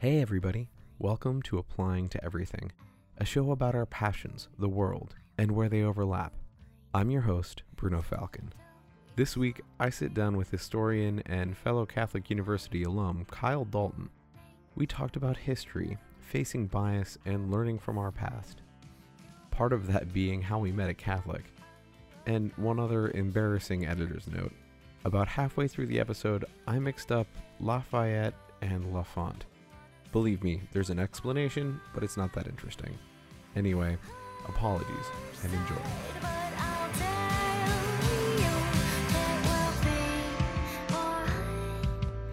Hey, everybody. Welcome to Applying to Everything, a show about our passions, the world, and where they overlap. I'm your host, Bruno Falcon. This week, I sit down with historian and fellow Catholic University alum Kyle Dalton. We talked about history, facing bias, and learning from our past. Part of that being how we met a Catholic. And one other embarrassing editor's note. About halfway through the episode, I mixed up Lafayette and L'Enfant. Believe me, there's an explanation, but it's not that interesting. Anyway, apologies and enjoy.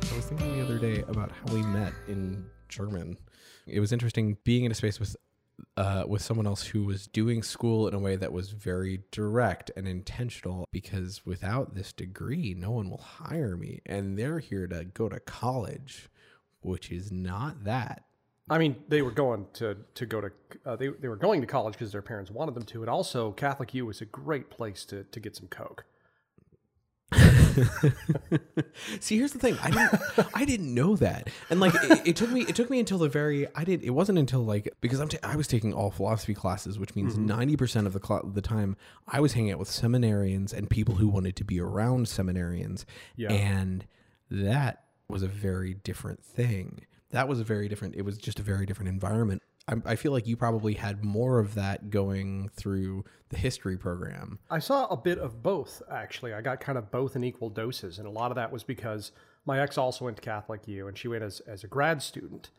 I was thinking the other day about how we met in German. It was interesting being in a space with uh, with someone else who was doing school in a way that was very direct and intentional because without this degree, no one will hire me. And they're here to go to college, which is not that. I mean, they were going to to go to uh, they they were going to college because their parents wanted them to, and also Catholic U was a great place to to get some coke. See, here's the thing. I didn't I didn't know that. And like it, it took me it took me until the very I did it wasn't until like because I'm ta- I was taking all philosophy classes, which means 90% of the cl- the time I was hanging out with seminarians and people who wanted to be around seminarians. Yeah. And that was a very different thing. That was a very different it was just a very different environment. I, I feel like you probably had more of that going through the history program. I saw a bit of both actually. I got kind of both in equal doses, and a lot of that was because my ex also went to Catholic U, and she went as as a grad student.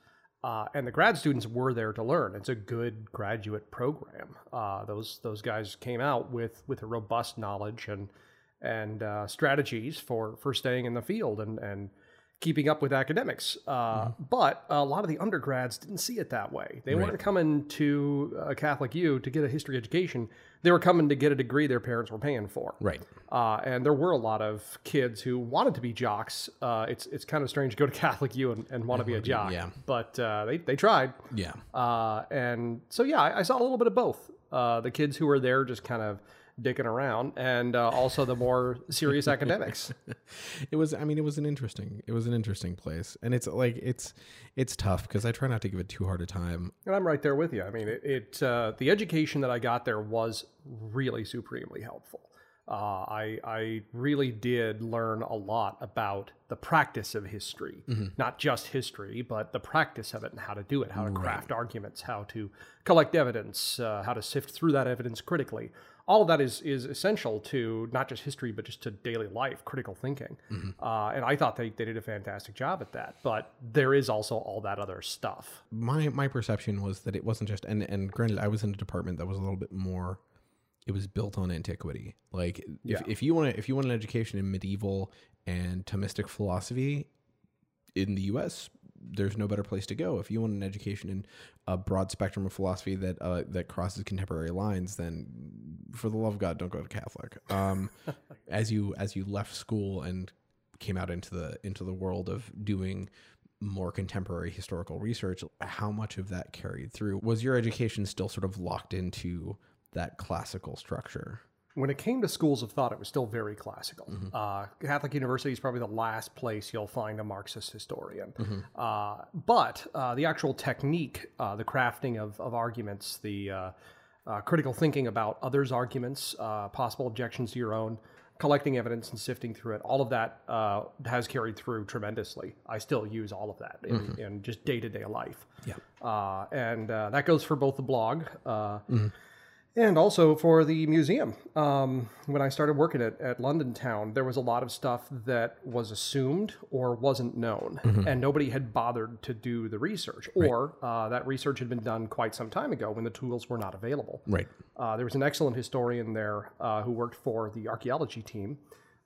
Uh, and the grad students were there to learn. It's a good graduate program. Uh, those those guys came out with with a robust knowledge and and uh, strategies for for staying in the field and and keeping up with academics. Uh, But a lot of the undergrads didn't see it that way. They weren't coming to a Catholic U to get a history education. They were coming to get a degree their parents were paying for. Right. Uh, and there were a lot of kids who wanted to be jocks. Uh, it's it's kind of strange to go to Catholic U and, and want to be a jock. yeah. But uh, they, they tried. Yeah. Uh, and so, yeah, I, I saw a little bit of both. Uh, the kids who were there just kind of dicking around, and uh, also the more serious academics. it was i mean it was an interesting it was an interesting place and it's like it's it's tough because i try not to give it too hard a time And I'm right there with you. I mean, it, it uh, the education that I got there was really supremely helpful. Uh, I I really did learn a lot about the practice of history, not just history, but the practice of it and how to do it, how to craft arguments, how to collect evidence, uh, how to sift through that evidence critically. All of that is is essential to not just history, but just to daily life, critical thinking. Uh, and I thought they, they did a fantastic job at that. But there is also all that other stuff. my my perception was that it wasn't just and and granted i was in a department that was a little bit more it was built on antiquity like if, Yeah. if you want to if you want an education in medieval and Thomistic philosophy in the us there's no better place to go. If you want an education in a broad spectrum of philosophy that uh, that crosses contemporary lines then for the love of god don't go to catholic. Um, as you as you left school and came out into the into the world of doing more contemporary historical research how much of that carried through? Was your education still sort of locked into that classical structure when it came to schools of thought, it was still very classical. Mm-hmm. Uh, Catholic University is probably the last place you'll find a Marxist historian. Mm-hmm. Uh, but uh, the actual technique, uh, the crafting of, of arguments, the uh, uh, critical thinking about others' arguments, uh, possible objections to your own, collecting evidence and sifting through it, all of that uh, has carried through tremendously. I still use all of that in, in just day to day life. Yeah. Uh, and uh, that goes for both the blog uh, and also for the museum. Um, when I started working at, at London Town, there was a lot of stuff that was assumed or wasn't known, and nobody had bothered to do the research, or uh, that research had been done quite some time ago when the tools were not available. right Uh, there was an excellent historian there uh, who worked for the archaeology team,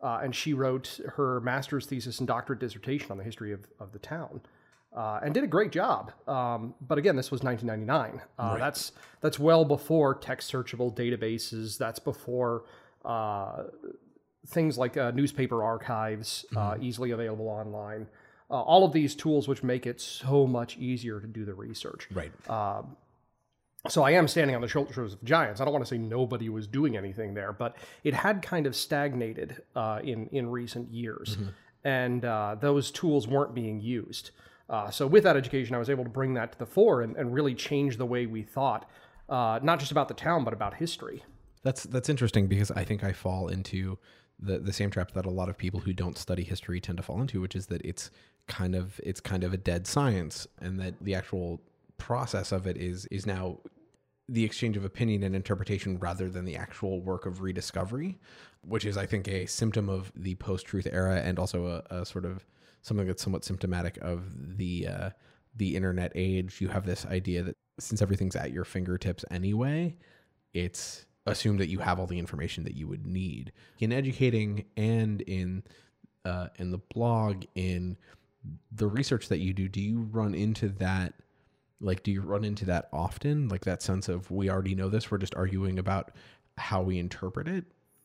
uh, and she wrote her master's thesis and doctorate dissertation on the history of, of the town. Uh, and did a great job, um, but again, this was 1999. Uh, That's that's well before text searchable databases. That's before uh, things like uh, newspaper archives, uh, easily available online. Uh, all of these tools, which make it so much easier to do the research right so I am standing on the shoulders of giants. I don't want to say nobody was doing anything there, but it had kind of stagnated uh, in in recent years, and uh, those tools weren't being used. Uh, so with that education, I was able to bring that to the fore and, and really change the way we thought, uh, not just about the town, but about history. That's that's interesting because I think I fall into the the same trap that a lot of people who don't study history tend to fall into, which is that it's kind of it's kind of a dead science, and that the actual process of it is is now the exchange of opinion and interpretation rather than the actual work of rediscovery, which is I think a symptom of the post truth era and also a, a, sort of something that's somewhat symptomatic of the uh, the internet age. You have this idea that since everything's at your fingertips anyway, it's assumed that you have all the information that you would need. In educating and in uh, in the blog in the research that you do do you run into that like do you run into that often? Like that sense of we already know this. We're just arguing about how we interpret it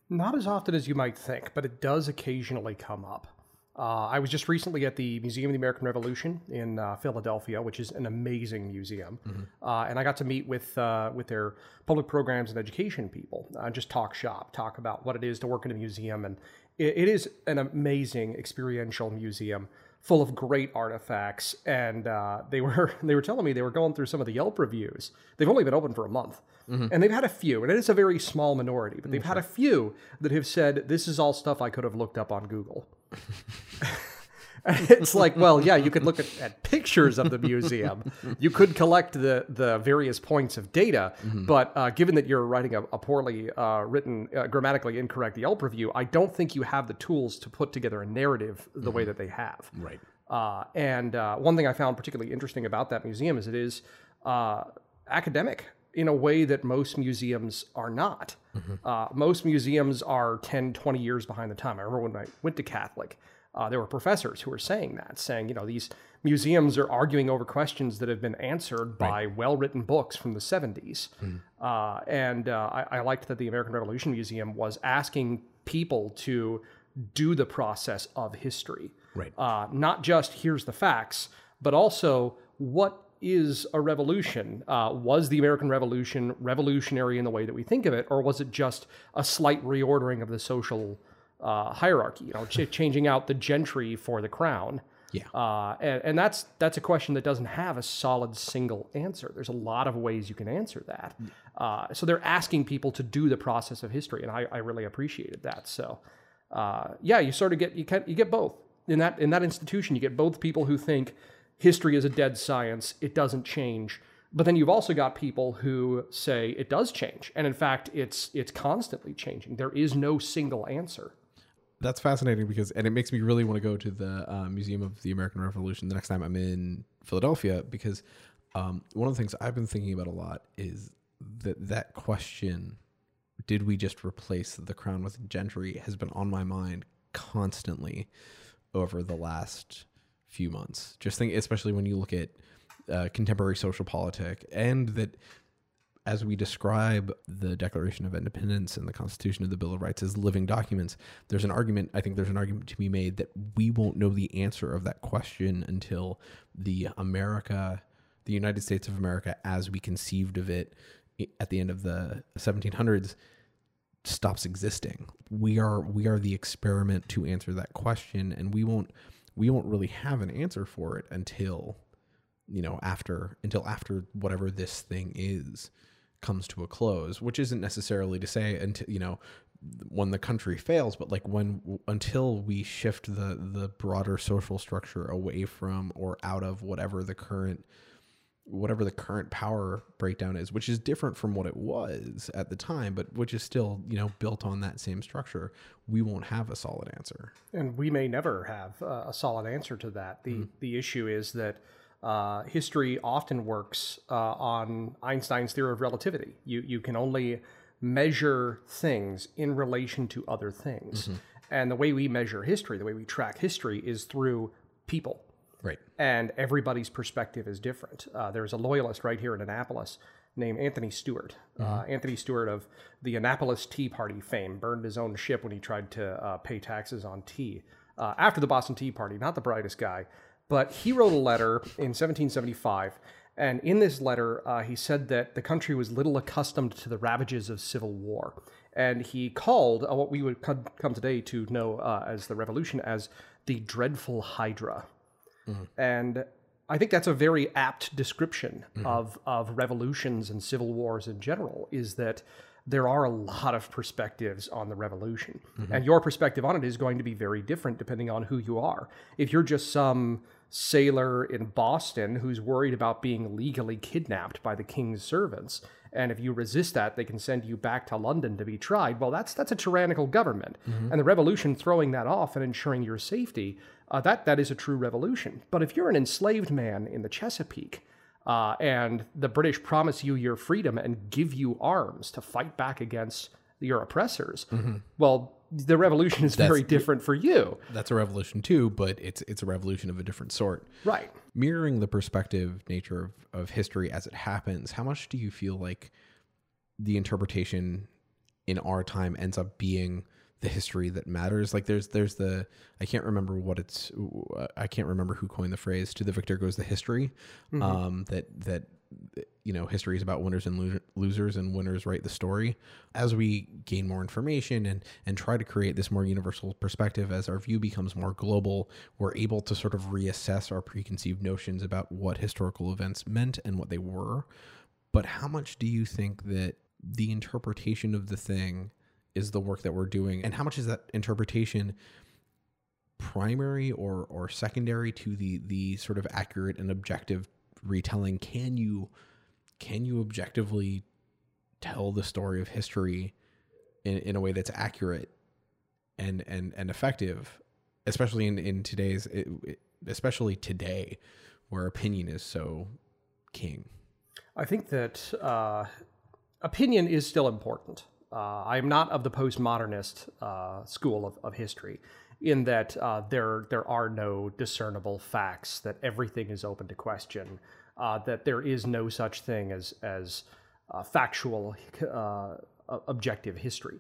not as often as you might think but it does occasionally come up uh, I was just recently at the Museum of the American Revolution in uh, Philadelphia, which is an amazing museum, mm-hmm. uh, and I got to meet with uh, with their public programs and education people, uh, just talk shop, talk about what it is to work in a museum, and it, it is an amazing experiential museum full of great artifacts. And uh, they were they were telling me they were going through some of the Yelp reviews. They've only been open for a month. Mm-hmm. And they've had a few, and it is a very small minority, but they've mm-hmm. had a few that have said, This is all stuff I could have looked up on Google. it's like, well, yeah, you could look at, at, pictures of the museum. You could collect the, the various points of data. Mm-hmm. But uh, given that you're writing a, a poorly uh, written, uh, grammatically incorrect Yelp review, I don't think you have the tools to put together a narrative the mm-hmm. way that they have. Right. Uh, and uh, one thing I found particularly interesting about that museum is it is uh, academic in a way that most museums are not. Mm-hmm. Uh, most museums are 10, 20 years behind the time. I remember when I went to Catholic, uh, there were professors who were saying that, saying, you know, these museums are arguing over questions that have been answered by well written books from the 70s. Mm-hmm. Uh, and uh, I, I liked that the American Revolution Museum was asking people to do the process of history. Right. Uh, not just here's the facts, but also what is a revolution? Uh, was the American Revolution revolutionary in the way that we think of it, or was it just a slight reordering of the social uh, hierarchy? You know, ch- changing out the gentry for the crown. Yeah. Uh, and, and that's that's a question that doesn't have a solid single answer. There's a lot of ways you can answer that. Uh, so they're asking people to do the process of history, and I, I really appreciated that. So, uh, yeah, you sort of get you can you get both in that in that institution. You get both people who think history is a dead science, it doesn't change. But then you've also got people who say it does change. And in fact, it's it's constantly changing. There is no single answer. That's fascinating because and it makes me really want to go to the uh, Museum of the American Revolution the next time I'm in Philadelphia because um, one of the things I've been thinking about a lot is that that question did we just replace the crown with gentry has been on my mind constantly over the last few months. Just think, especially when you look at uh, contemporary social politic, and that as we describe the Declaration of Independence and the Constitution of the Bill of Rights as living documents, there's an argument, I think there's an argument to be made that we won't know the answer of that question until the America, the United States of America as we conceived of it at the end of the 1700s stops existing. We are we are the experiment to answer that question and we won't we won't really have an answer for it until you know after until after whatever this thing is comes to a close which isn't necessarily to say until you know when the country fails but like when until we shift the the broader social structure away from or out of whatever the current whatever the current power breakdown is, which is different from what it was at the time, but which is still, you know, built on that same structure, we won't have a solid answer. And we may never have a solid answer to that. The mm. the issue is that uh, history often works uh, on Einstein's theory of relativity. You you can only measure things in relation to other things. Mm-hmm. And the way we measure history, the way we track history is through people Right. And everybody's perspective is different. Uh, there's a loyalist right here in Annapolis named Anthony Stewart. Uh, mm-hmm. Uh, Anthony Stewart of the Annapolis Tea Party fame burned his own ship when he tried to uh, pay taxes on tea. Uh, after the Boston Tea Party, not the brightest guy, but he wrote a letter in 1775. And in this letter, uh, he said that the country was little accustomed to the ravages of civil war. And he called what we would come today to know as the revolution as the dreadful Hydra. Mm-hmm. And I think that's a very apt description of of revolutions and civil wars in general. Is that there are a lot of perspectives on the revolution, and your perspective on it is going to be very different depending on who you are. If you're just some sailor in Boston who's worried about being legally kidnapped by the king's servants, and if you resist that, they can send you back to London to be tried. Well, that's that's a tyrannical government, and the revolution throwing that off and ensuring your safety. Uh, that that is a true revolution. But if you're an enslaved man in the Chesapeake, uh, and the British promise you your freedom and give you arms to fight back against your oppressors, well, the revolution is very different for you, That's a revolution too, but it's it's a revolution of a different sort. right? Mirroring the perspective nature of, of history as it happens, how much do you feel like the interpretation in our time ends up being the history that matters? Like there's there's the I can't remember what it's I can't remember who coined the phrase to the victor goes the history. Um that that you know history is about winners and loser, losers and winners write the story. As we gain more information and and try to create this more universal perspective as our view becomes more global we're able to sort of reassess our preconceived notions about what historical events meant and what they were. But how much do you think that the interpretation of the thing is the work that we're doing? And how much is that interpretation primary or or secondary to the the sort of accurate and objective retelling can you can you objectively tell the story of history in, in a way that's accurate and and and effective especially in in today's especially today where opinion is so king I think that uh, opinion is still important. Uh, I am not of the postmodernist uh, school of, of history, in that uh, there there are no discernible facts, that everything is open to question, uh, that there is no such thing as as uh, factual uh, objective history,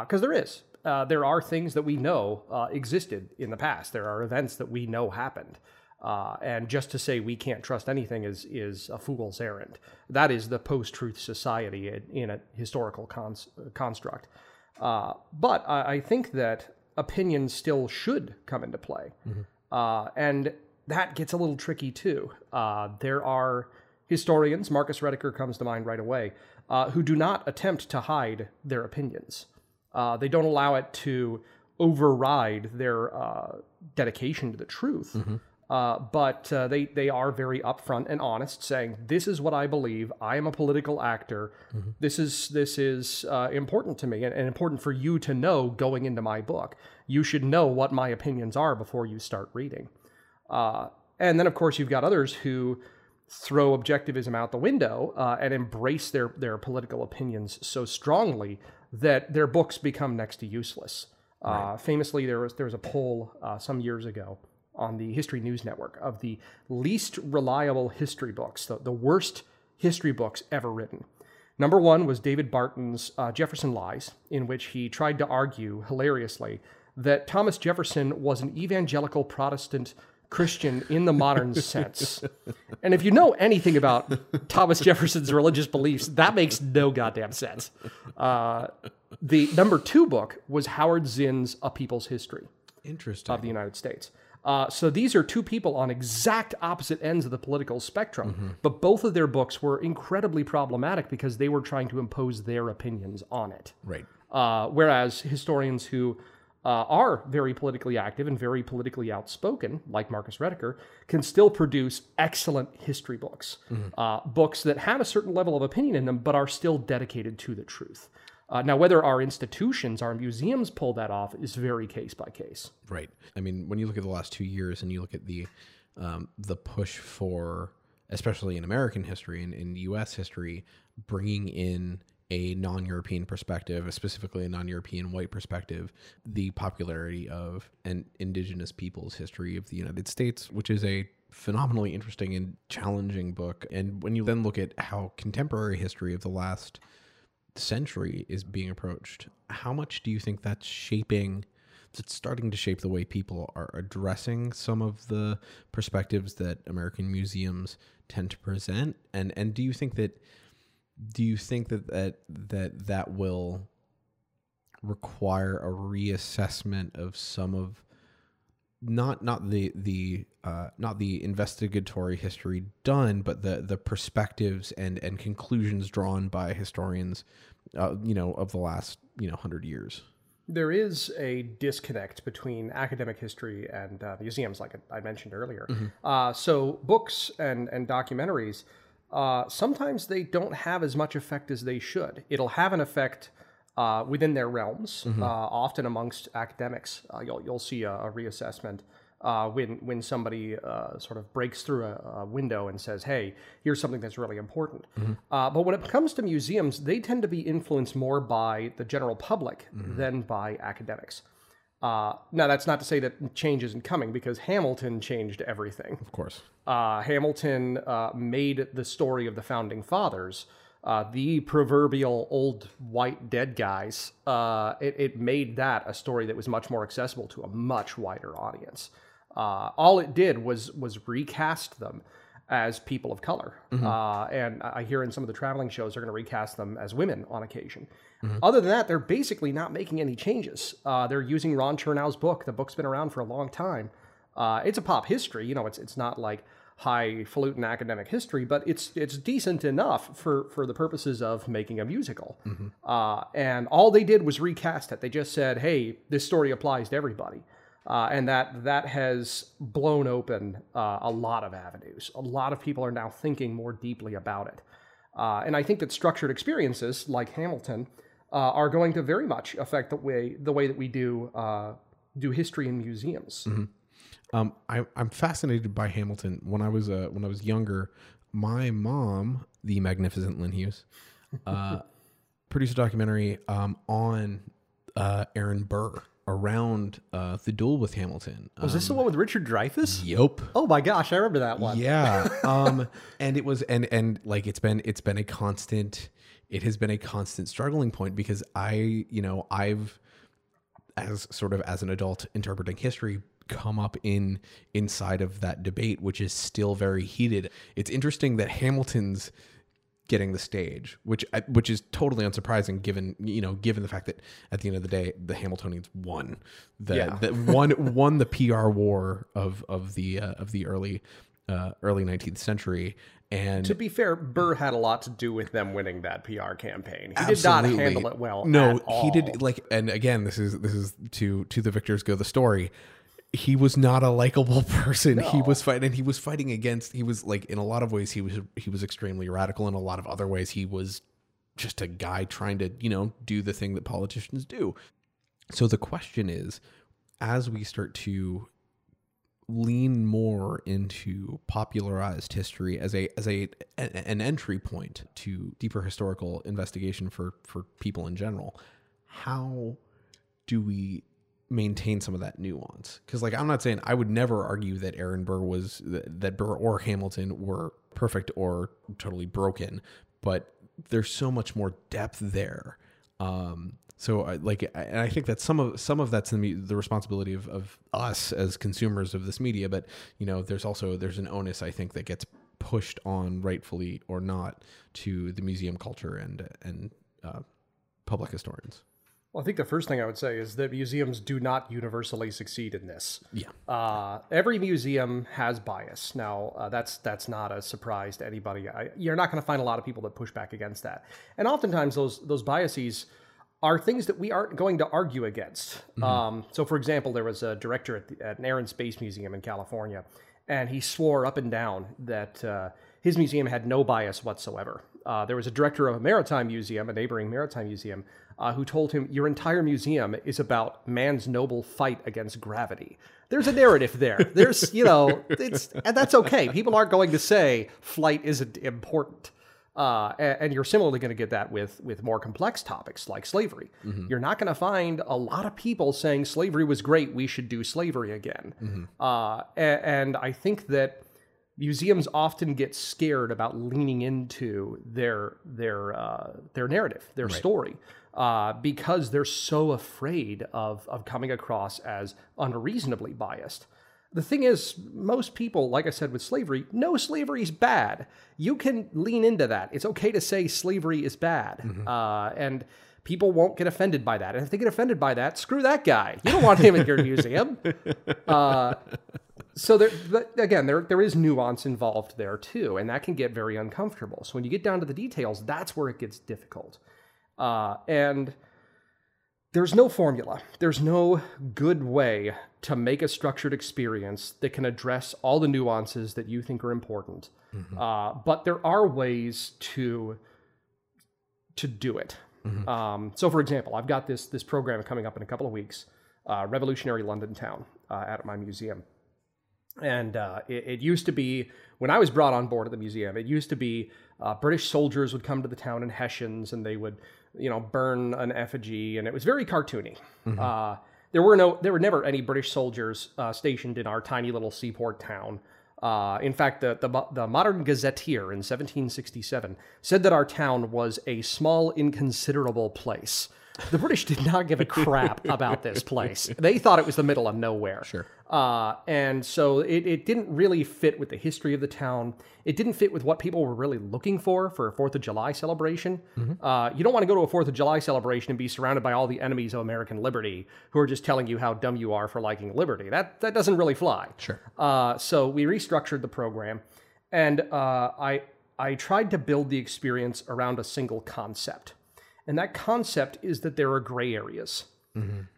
because there is. Uh, there are things that we know uh, existed in the past. There are events that we know happened. Uh, and just to say we can't trust anything is is a fool's errand. That is the post-truth society in, in a historical cons- construct. Uh, but I, I think that opinion still should come into play, uh, and that gets a little tricky too. Uh, there are historians, Marcus Rediker comes to mind right away, uh, who do not attempt to hide their opinions. Uh, they don't allow it to override their uh, dedication to the truth. Uh, but uh, they they are very upfront and honest, saying this is what I believe. I am a political actor. This is this is uh, important to me and, and important for you to know going into my book. You should know what my opinions are before you start reading. Uh, and then of course you've got others who throw objectivism out the window uh, and embrace their their political opinions so strongly that their books become next to useless. Uh, famously, there was there was a poll uh, some years ago on the History News Network of the least reliable history books, the, the worst history books ever written. Number one was David Barton's uh, Jefferson Lies, in which he tried to argue hilariously that Thomas Jefferson was an evangelical Protestant Christian in the modern sense. And if you know anything about Thomas Jefferson's religious beliefs, that makes no goddamn sense. Uh, the number two book was Howard Zinn's A People's History interesting of the United States. Uh, so these are two people on exact opposite ends of the political spectrum, but both of their books were incredibly problematic because they were trying to impose their opinions on it. right Uh, whereas historians who uh, are very politically active and very politically outspoken, like Marcus Rediker, can still produce excellent history books, uh, books that have a certain level of opinion in them, but are still dedicated to the truth. Uh, now, whether our institutions, our museums pull that off is very case by case. Right. I mean, when you look at the last two years and you look at the um, the push for, especially in American history and in U.S. history, bringing in a non-European perspective, specifically a non-European white perspective, the popularity of an indigenous people's history of the United States, which is a phenomenally interesting and challenging book. And when you then look at how contemporary history of the last century is being approached, how much do you think that's shaping? It's starting to shape the way people are addressing some of the perspectives that American museums tend to present, and and do you think that do you think that that that, that will require a reassessment of some of not not the the uh, not the investigatory history done, but the the perspectives and and conclusions drawn by historians, uh, you know, of the last you know hundred years. There is a disconnect between academic history and uh, museums, like I mentioned earlier. Uh, so books and and documentaries, uh, sometimes they don't have as much effect as they should. It'll have an effect uh, within their realms, uh, often amongst academics. Uh, you'll you'll see a, a reassessment uh, when when somebody uh, sort of breaks through a, a window and says, "Hey, here's something that's really important." Uh, but when it comes to museums, they tend to be influenced more by the general public than by academics. Uh, now, that's not to say that change isn't coming, because Hamilton changed everything. Of course. Uh, Hamilton uh, made the story of the founding fathers, uh, the proverbial old white dead guys, uh, it, it made that a story that was much more accessible to a much wider audience. Uh, all it did was was recast them as people of color, uh, and I hear in some of the traveling shows they're going to recast them as women on occasion. Other than that, they're basically not making any changes. Uh, they're using Ron Chernow's book. The book's been around for a long time. Uh, it's a pop history, you know. It's it's not like highfalutin academic history, but it's it's decent enough for for the purposes of making a musical. Uh, and all they did was recast it. They just said, "Hey, this story applies to everybody," uh, and that that has blown open uh, a lot of avenues. A lot of people are now thinking more deeply about it. Uh, and I think that structured experiences like Hamilton uh, are going to very much affect the way the way that we do uh, do history in museums. Um, I, I'm fascinated by Hamilton. When I was uh, when I was younger, my mom, the magnificent Lynn Hughes, uh, produced a documentary um, on uh, Aaron Burr around uh, the duel with Hamilton. Was this the one with Richard Dreyfuss? Yep. Oh my gosh, I remember that one. Yeah. Um, and it was and and like it's been it's been a constant. It has been a constant struggling point because I you know I've as sort of as an adult interpreting history come up in inside of that debate which is still very heated it's interesting that hamilton's getting the stage which uh, which is totally unsurprising given you know given the fact that at the end of the day the hamiltonians won the Yeah. that won won the pr war of of the uh, of the early uh, early 19th century and To be fair, Burr had a lot to do with them winning that PR campaign. He did not handle it well. No, he did like, and again, this is this is to to the victors go the story. He was not a likable person. He was fighting. He was fighting against. He was like in a lot of ways he was he was extremely radical. In a lot of other ways, he was just a guy trying to you know do the thing that politicians do. So the question is, as we start to lean more into popularized history as a as a an entry point to deeper historical investigation for for people in general how do we maintain some of that nuance. Because like i'm not saying i would never argue that aaron burr was that burr or hamilton were perfect or totally broken but there's so much more depth there. Um so I, like I- and i think that some of some of that's the, the responsibility of, of us as consumers of this media but you know there's also there's an onus i think that gets pushed on rightfully or not to the museum culture and and uh, public historians Well, I think the first thing I would say is that museums do not universally succeed in this. yeah Uh, every museum has bias. Now, uh, that's that's not a surprise to anybody. I, you're not going to find a lot of people that push back against that. And oftentimes, those those biases are things that we aren't going to argue against. Um, so, for example, there was a director at, the, at an Air and Space Museum in California, and he swore up and down that uh, his museum had no bias whatsoever. Uh, there was a director of a maritime museum, a neighboring maritime museum, uh, who told him, Your entire museum is about man's noble fight against gravity. There's a narrative there. There's, you know, it's, and that's okay. People aren't going to say flight isn't important. Uh, and, you're similarly going to get that with with more complex topics like slavery. You're not going to find a lot of people saying slavery was great. We should do slavery again. Uh, a- and I think that museums often get scared about leaning into their their uh, their narrative, their story, uh, because they're so afraid of of coming across as unreasonably biased. The thing is, most people, like I said with slavery, know slavery is bad. You can lean into that. It's okay to say slavery is bad, uh, and people won't get offended by that. And if they get offended by that, screw that guy. You don't want him at your museum. Uh, so there, but again, there there is nuance involved there too, and that can get very uncomfortable. So when you get down to the details, that's where it gets difficult. Uh, and there's no formula. There's no good way to make a structured experience that can address all the nuances that you think are important. Uh, but there are ways to to do it. Um, so, for example, I've got this this program coming up in a couple of weeks, uh, Revolutionary London Town, uh, at my museum. And uh, it, it used to be when I was brought on board at the museum. It used to be uh, British soldiers would come to the town in Hessians, and they would, you know, burn an effigy, and it was very cartoony. Uh, there were no, there were never any British soldiers uh, stationed in our tiny little seaport town. Uh, in fact, the, the the modern gazetteer in 1767 said that our town was a small, inconsiderable place. The British did not give a crap about this place. They thought it was the middle of nowhere. Sure. Uh, and so it, it didn't really fit with the history of the town. It didn't fit with what people were really looking for for a Fourth of July celebration. Uh, you don't want to go to a Fourth of July celebration and be surrounded by all the enemies of American liberty who are just telling you how dumb you are for liking liberty. That that doesn't really fly. Sure. Uh, so we restructured the program, and uh, I I tried to build the experience around a single concept, and that concept is that there are gray areas.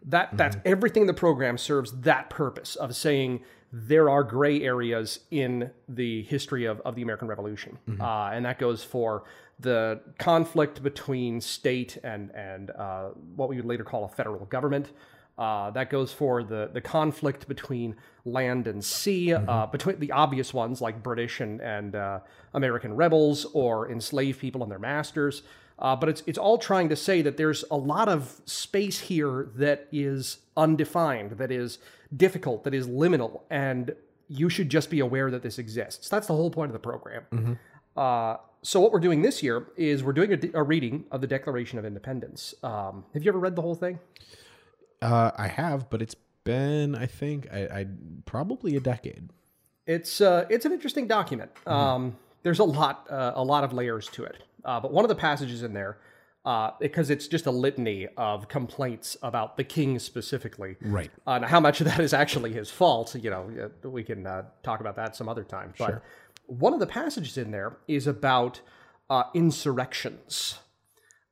That that's everything in the program serves that purpose of saying there are gray areas in the history of, of the American Revolution, uh, and that goes for the conflict between state and and uh, what we would later call a federal government. Uh, that goes for the the conflict between land and sea, uh, between the obvious ones like British and and uh, American rebels or enslaved people and their masters. Uh, but it's it's all trying to say that there's a lot of space here that is undefined, that is difficult, that is liminal, and you should just be aware that this exists. That's the whole point of the program. Uh, so what we're doing this year is we're doing a, a reading of the Declaration of Independence. Um, have you ever read the whole thing? Uh, I have, but it's been, I think, I, I probably a decade. It's uh, it's an interesting document. Um, there's a lot uh, a lot of layers to it. Uh, but one of the passages in there, uh, because it's just a litany of complaints about the king specifically, Right. and how much of that is actually his fault. You know, we can uh, talk about that some other time. But one of the passages in there is about uh, insurrections.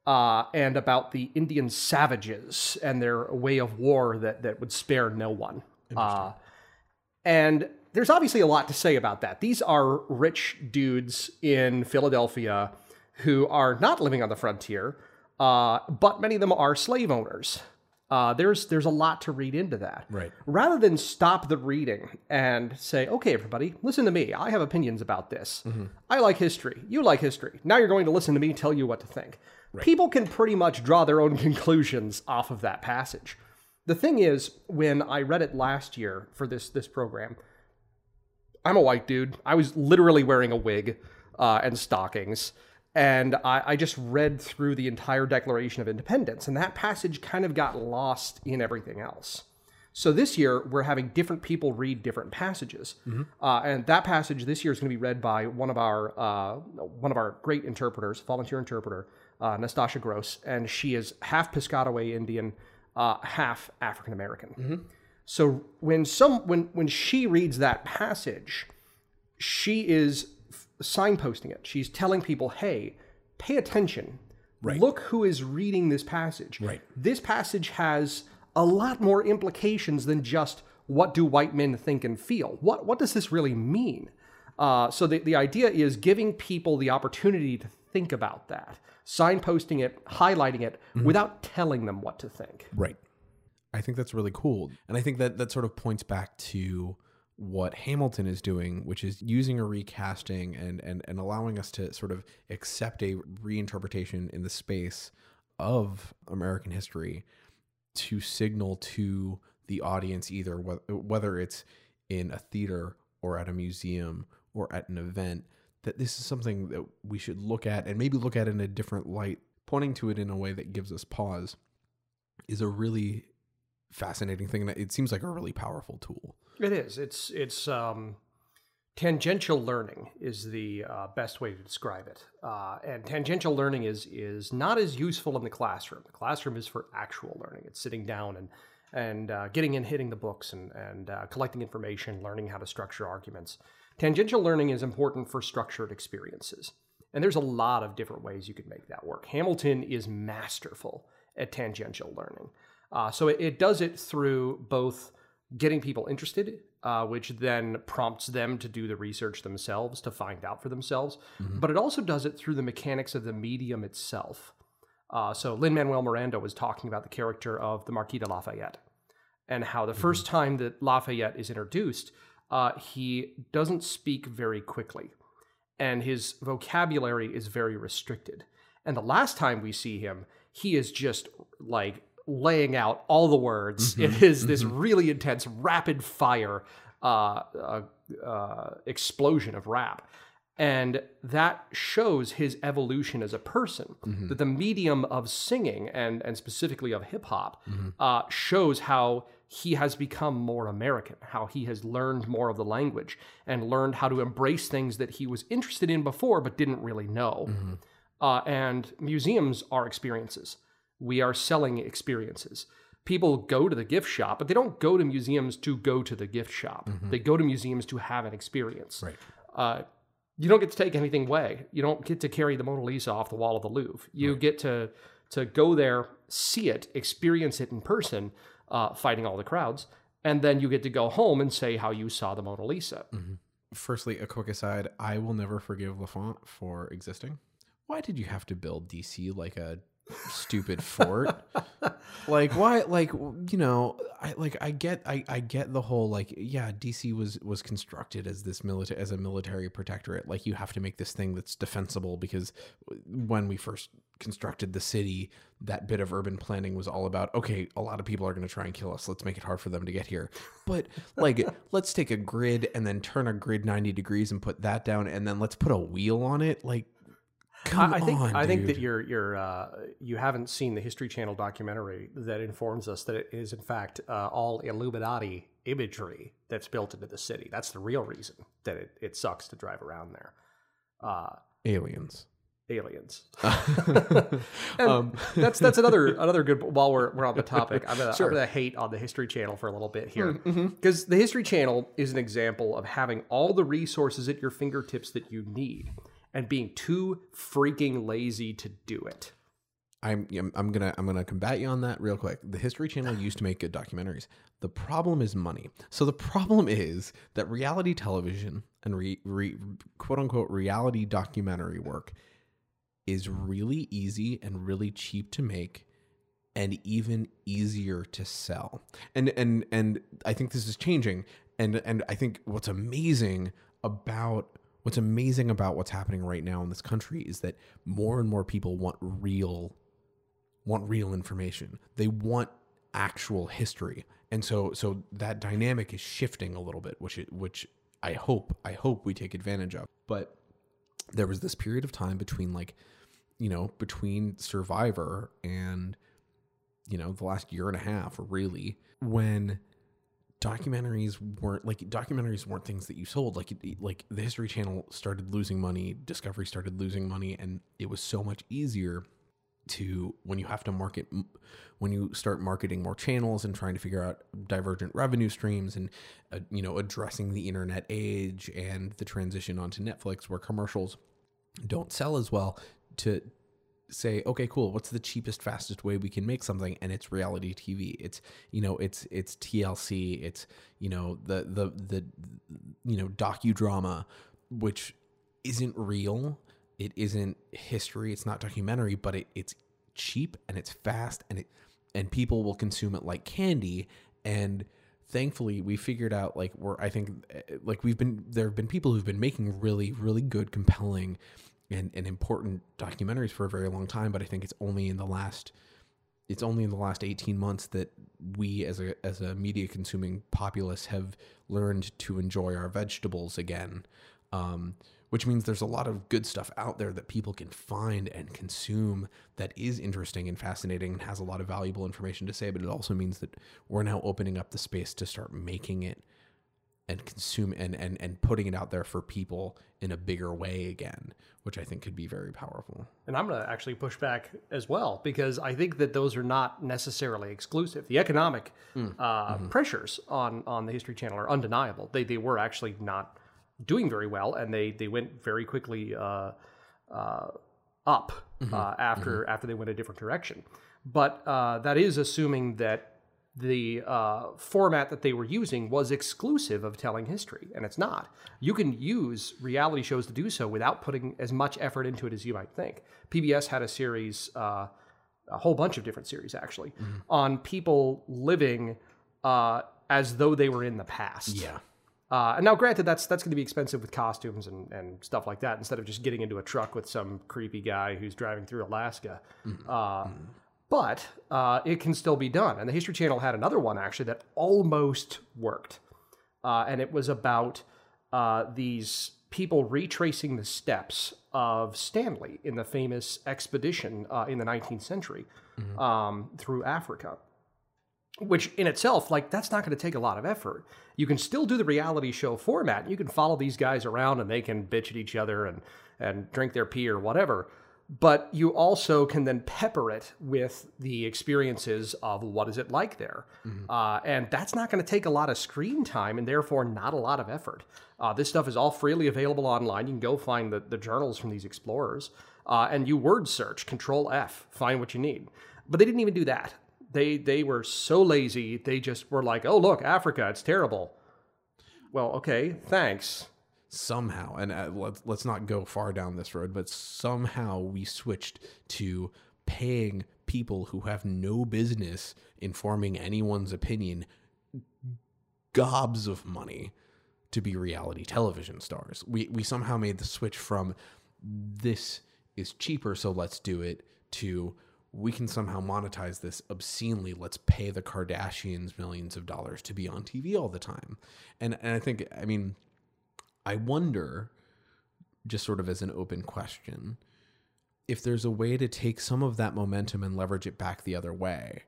Uh, and about the Indian savages and their way of war that, that would spare no one. Uh, and there's obviously a lot to say about that. These are rich dudes in Philadelphia who are not living on the frontier, uh, but many of them are slave owners. Uh, there's there's a lot to read into that. Right. Rather than stop the reading and say, "Okay, everybody, listen to me. I have opinions about this. I like history. You like history. Now you're going to listen to me tell you what to think." Right. People can pretty much draw their own conclusions off of that passage. The thing is, when I read it last year for this this program, I'm a white dude. I was literally wearing a wig uh, and stockings. And I, I just read through the entire Declaration of Independence, and that passage kind of got lost in everything else. So this year, we're having different people read different passages, uh, and that passage this year is going to be read by one of our uh, one of our great interpreters, volunteer interpreter, uh, Nastasia Gross, and she is half Piscataway Indian, uh, half African American. So when some when when she reads that passage, she is signposting it. She's telling people, "Hey, pay attention. Right. Look who is reading this passage. Right. This passage has a lot more implications than just what do white men think and feel. What what does this really mean? Uh, so the, the idea is giving people the opportunity to think about that, signposting it, highlighting it, without telling them what to think. Right. I think that's really cool. And I think that that sort of points back to what Hamilton is doing, which is using a recasting and and, and allowing us to sort of accept a reinterpretation in the space of American history to signal to the audience either wh- whether it's in a theater or at a museum or at an event that this is something that we should look at and maybe look at in a different light pointing to it in a way that gives us pause is a really fascinating thing it seems like a really powerful tool It is. It's it's um, Tangential learning is the uh, best way to describe it. Uh, and tangential learning is is not as useful in the classroom. The classroom is for actual learning. It's sitting down and and uh, getting in, hitting the books, and and uh, collecting information, learning how to structure arguments. Tangential learning is important for structured experiences. And there's a lot of different ways you could make that work. Hamilton is masterful at tangential learning. Uh, so it, it does it through both getting people interested uh, which then prompts them to do the research themselves to find out for themselves. Mm-hmm. But it also does it through the mechanics of the medium itself. Uh, so Lin Manuel Miranda was talking about the character of the Marquis de Lafayette and how the mm-hmm. first time that Lafayette is introduced, uh, he doesn't speak very quickly and his vocabulary is very restricted. And the last time we see him, he is just like laying out all the words. Mm-hmm. It is mm-hmm. this really intense, rapid fire uh, uh, uh, explosion of rap. And that shows his evolution as a person. Mm-hmm. That the medium of singing and, and specifically of hip hop mm-hmm. uh, shows how he has become more American, how he has learned more of the language and learned how to embrace things that he was interested in before but didn't really know. Mm-hmm. Uh, and museums are experiences we are selling experiences. People go to the gift shop, but they don't go to museums to go to the gift shop. Mm-hmm. They go to museums to have an experience. Right. Uh, you don't get to take anything away. You don't get to carry the Mona Lisa off the wall of the Louvre. You right. get to to go there, see it, experience it in person, uh, fighting all the crowds, and then you get to go home and say how you saw the Mona Lisa. Mm-hmm. Firstly, a quick aside: I will never forgive L'Enfant for existing. Why did you have to build DC like a stupid fort. like why like you know, I like I get I I get the whole like yeah, DC was was constructed as this military as a military protectorate. Like you have to make this thing that's defensible because when we first constructed the city, that bit of urban planning was all about okay, a lot of people are going to try and kill us. Let's make it hard for them to get here. But like let's take a grid and then turn a grid 90 degrees and put that down and then let's put a wheel on it. Like Come I, I think on, I think that you're you're uh, you haven't seen the History Channel documentary that informs us that it is in fact uh, all Illuminati imagery that's built into the city. That's the real reason that it, it sucks to drive around there. Uh, aliens. Aliens. um, that's that's another another good. While we're we're on the topic, I'm gonna, sure. I'm gonna hate on the History Channel for a little bit here because mm-hmm. the History Channel is an example of having all the resources at your fingertips that you need and being too freaking lazy to do it. I'm I'm gonna I'm gonna combat you on that real quick. The History Channel used to make good documentaries. The problem is money. So the problem is that reality television and re, re, quote unquote reality documentary work is really easy and really cheap to make and even easier to sell. And and and I think this is changing. And and I think what's amazing about what's amazing about what's happening right now in this country is that more and more people want real want real information. They want actual history. And so so that dynamic is shifting a little bit, which it, which I hope I hope we take advantage of. But there was this period of time between like you know, between Survivor and you know, the last year and a half really when documentaries weren't like documentaries weren't things that you sold. Like like the history channel started losing money discovery started losing money and it was so much easier to when you have to market when you start marketing more channels and trying to figure out divergent revenue streams and uh, you know addressing the internet age and the transition onto Netflix where commercials don't sell as well to say okay cool what's the cheapest fastest way we can make something? And it's reality tv it's you know it's it's tlc it's you know the the the you know docudrama which isn't real. It isn't history. It's not documentary but it, it's cheap and it's fast and it and people will consume it like candy. And thankfully we figured out like we're i think eh, like we've been there have been people who've been making really really good compelling and, and important documentaries for a very long time, but I think it's only in the last it's only in the last 18 months that we as a as a media consuming populace have learned to enjoy our vegetables again. Um, which means there's a lot of good stuff out there that people can find and consume that is interesting and fascinating and has a lot of valuable information to say. But it also means that we're now opening up the space to start making it and consume and, and and putting it out there for people in a bigger way again, which I think could be very powerful. And I'm going to actually push back as well because I think that those are not necessarily exclusive. The economic uh, pressures on on the History Channel are undeniable. They they were actually not doing very well, and they they went very quickly uh, uh, up uh, after after they went a different direction. But uh, that is assuming that the uh, format that they were using was exclusive of telling history, and it's not. You can use reality shows to do so without putting as much effort into it as you might think. PBS had a series, uh, a whole bunch of different series actually, on people living uh, as though they were in the past. Yeah. Uh, and now, granted, that's that's going to be expensive with costumes and, and stuff like that. Instead of just getting into a truck with some creepy guy who's driving through Alaska, uh, but uh, it can still be done. And the History Channel had another one actually that almost worked, uh, and it was about uh, these people retracing the steps of Stanley in the famous expedition uh, in the 19th century um, through Africa which in itself like that's not going to take a lot of effort. You can still do the reality show format. You can follow these guys around and they can bitch at each other and and drink their pee or whatever but you also can then pepper it with the experiences of what is it like there. Uh, and that's not going to take a lot of screen time and therefore not a lot of effort. Uh, this stuff is all freely available online. You can go find the, the journals from these explorers. Uh, and you word search control f find what you need. But they didn't even do that. They they were so lazy they just were like oh look africa it's terrible. Well okay thanks somehow, and uh, let's let's not go far down this road, but somehow we switched to paying people who have no business informing anyone's opinion gobs of money to be reality television stars. We we somehow made the switch from this is cheaper, so let's do it to we can somehow monetize this obscenely. Let's pay the Kardashians millions of dollars to be on TV all the time. And and I think I mean I wonder, just sort of as an open question, if there's a way to take some of that momentum and leverage it back the other way,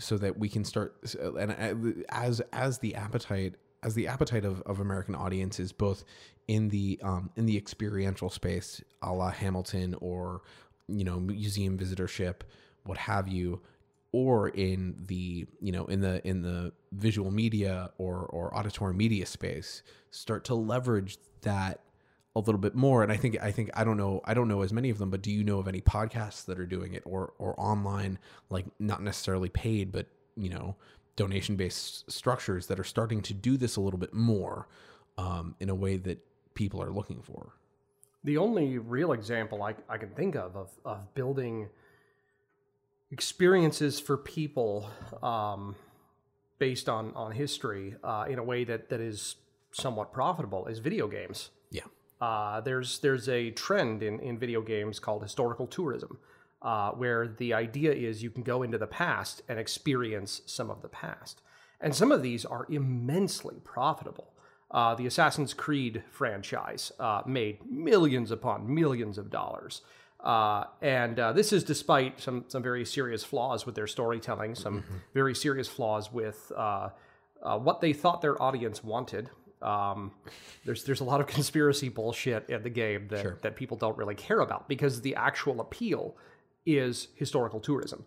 so that we can start and uh, as as the appetite as the appetite of, of American audiences, both in the um, in the experiential space, a la Hamilton, or you know museum visitorship, what have you, or in the you know in the in the visual media or or auditory media space start to leverage that a little bit more. And i think i think i don't know i don't know as many of them but do you know of any podcasts that are doing it or or online like not necessarily paid but you know donation based structures that are starting to do this a little bit more um, in a way that people are looking for? The only real example I, I can think of, of of building experiences for people um, based on on history uh, in a way that that is somewhat profitable is video games. yeah Uh, there's there's a trend in, in video games called historical tourism, uh, where the idea is you can go into the past and experience some of the past, and some of these are immensely profitable. Uh, the Assassin's Creed franchise uh, made millions upon millions of dollars. Uh, and uh, this is despite some, some very serious flaws with their storytelling, some very serious flaws with uh, uh, what they thought their audience wanted. Um, there's there's a lot of conspiracy bullshit in the game that, that people don't really care about because the actual appeal is historical tourism.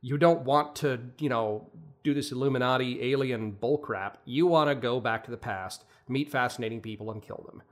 You don't want to, you know, do this Illuminati alien bullcrap. You want to go back to the past, meet fascinating people, and kill them.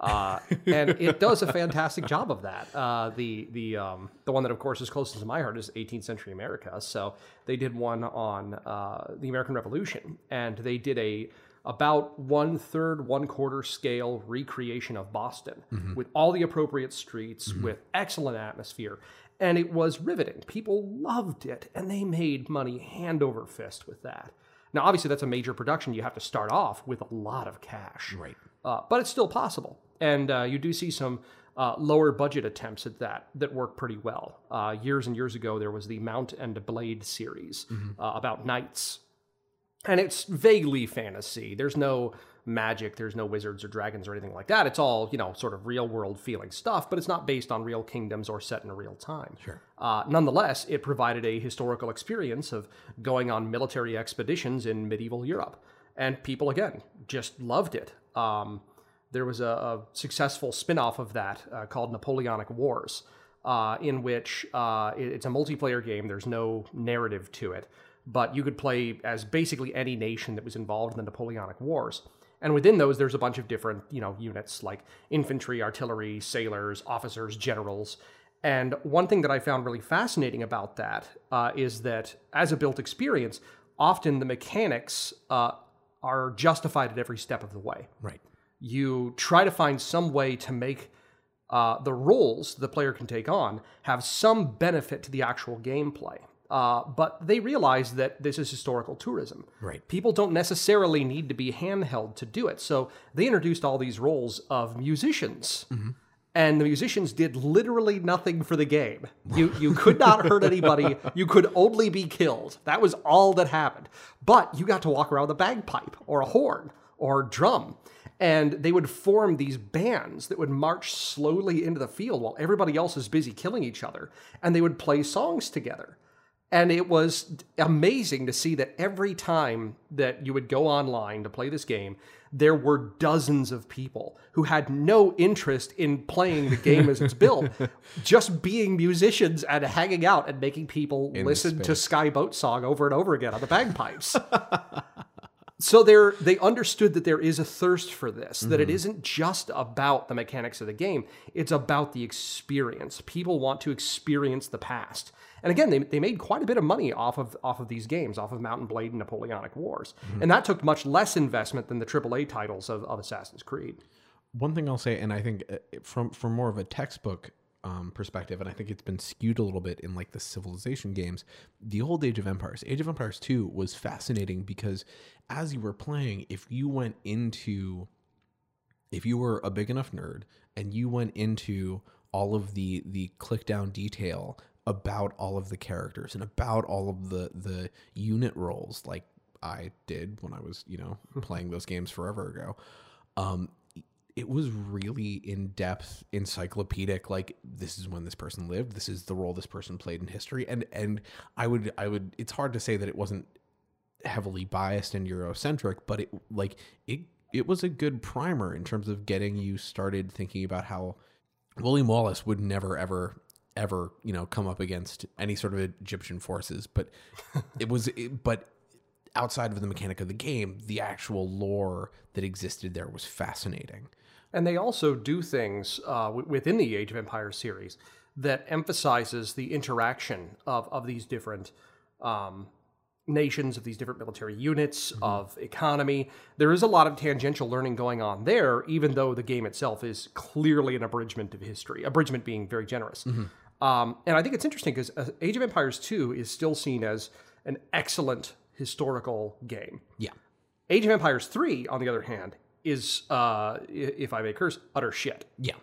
Uh, and it does a fantastic job of that. Uh, the the um, the one that, of course, is closest to my heart is 18th century America. So they did one on uh, the American Revolution, and they did a about one third, one quarter scale recreation of Boston with all the appropriate streets, with excellent atmosphere. And it was riveting. People loved it, and they made money hand over fist with that. Now, obviously, that's a major production. You have to start off with a lot of cash right uh, but it's still possible. And uh, you do see some uh, lower budget attempts at that that work pretty well. Uh, years and years ago, there was the Mount and Blade series uh, about knights, and it's vaguely fantasy. There's no magic, there's no wizards or dragons or anything like that. It's all you know, sort of real world feeling stuff, but it's not based on real kingdoms or set in a real time. Sure. Uh, nonetheless, it provided a historical experience of going on military expeditions in medieval Europe. and people again just loved it. Um, there was a, a successful spin-off of that uh, called Napoleonic Wars, uh, in which uh, it- it's a multiplayer game. There's no narrative to it, but you could play as basically any nation that was involved in the Napoleonic Wars. And within those, there's a bunch of different, you know, units like infantry, artillery, sailors, officers, generals. And one thing that I found really fascinating about that uh, is that as a built experience, often the mechanics uh, are justified at every step of the way Right. You try to find some way to make uh, the roles the player can take on have some benefit to the actual gameplay. Uh, but they realize that this is historical tourism. Right. People don't necessarily need to be handheld to do it. So they introduced all these roles of musicians. And the musicians did literally nothing for the game. You you could not hurt anybody. You could only be killed. That was all that happened. But you got to walk around with a bagpipe or a horn or drum. And they would form these bands that would march slowly into the field while everybody else is busy killing each other. And they would play songs together. And it was amazing to see that every time that you would go online to play this game, there were dozens of people who had no interest in playing the game as it's built, just being musicians and hanging out and making people listen to Skye Boat Song over and over again on the bagpipes. so they're they understood that there is a thirst for this that it isn't just about the mechanics of the game it's about the experience. People want to experience the past. And again they, they made quite a bit of money off of off of these games off of Mount and Blade and napoleonic wars. And that took much less investment than the aaa titles of, of assassin's creed. One thing I'll say, and I think uh, from from more of a textbook um, perspective, and I think it's been skewed a little bit in like the civilization games. The old Age of Empires, Age of Empires Two, was fascinating because as you were playing, if you went into if you were a big enough nerd and you went into all of the the click down detail about all of the characters and about all of the the unit roles like I did when I was, you know, playing those games forever ago. Um it was really in depth, encyclopedic. Like this is when this person lived. This is the role this person played in history. And and I would I would. It's hard to say that it wasn't heavily biased and Eurocentric, but it like it it was a good primer in terms of getting you started thinking about how William Wallace would never ever ever you know come up against any sort of Egyptian forces, but it was it, but outside of the mechanic of the game, the actual lore that existed there was fascinating. And they also do things uh, w- within the Age of Empires series that emphasizes the interaction of, of these different um, nations, of these different military units, of economy. There is a lot of tangential learning going on there, even though the game itself is clearly an abridgment of history, abridgment being very generous. Um, and I think it's interesting because uh, Age of Empires 2 is still seen as an excellent historical game. Yeah. Age of Empires 3, on the other hand, is, uh, if I may curse, utter shit. Yeah.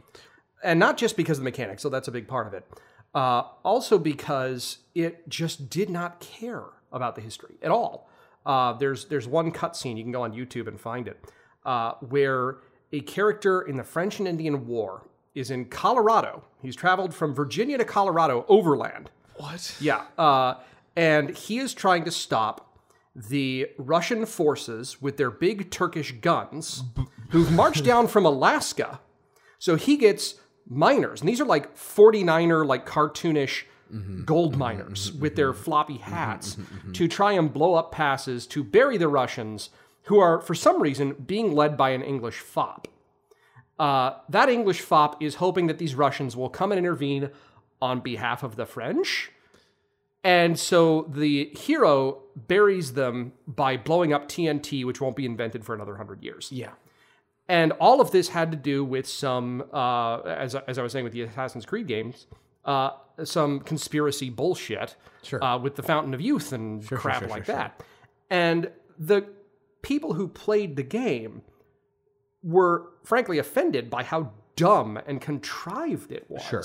And not just because of the mechanics, so that's a big part of it. Uh, also because it just did not care about the history at all. Uh, there's there's one cutscene you can go on YouTube and find it, uh, where a character in the French and Indian War is in Colorado. He's traveled from Virginia to Colorado overland. What? Yeah. Uh, and he is trying to stop the Russian forces with their big Turkish guns who've marched down from Alaska. So he gets miners, and these are like 49er, like cartoonish mm-hmm. gold mm-hmm. miners mm-hmm. with their floppy hats to try and blow up passes to bury the Russians who are, for some reason, being led by an English fop. Uh, that English fop is hoping that these Russians will come and intervene on behalf of the French. And so the hero buries them by blowing up TNT, which won't be invented for another hundred years. Yeah. And all of this had to do with some, uh, as, as I was saying with the Assassin's Creed games, uh, some conspiracy bullshit Sure. uh, with the Fountain of Youth and crap sure, like sure, that. And the people who played the game were frankly offended by how dumb and contrived it was. Sure.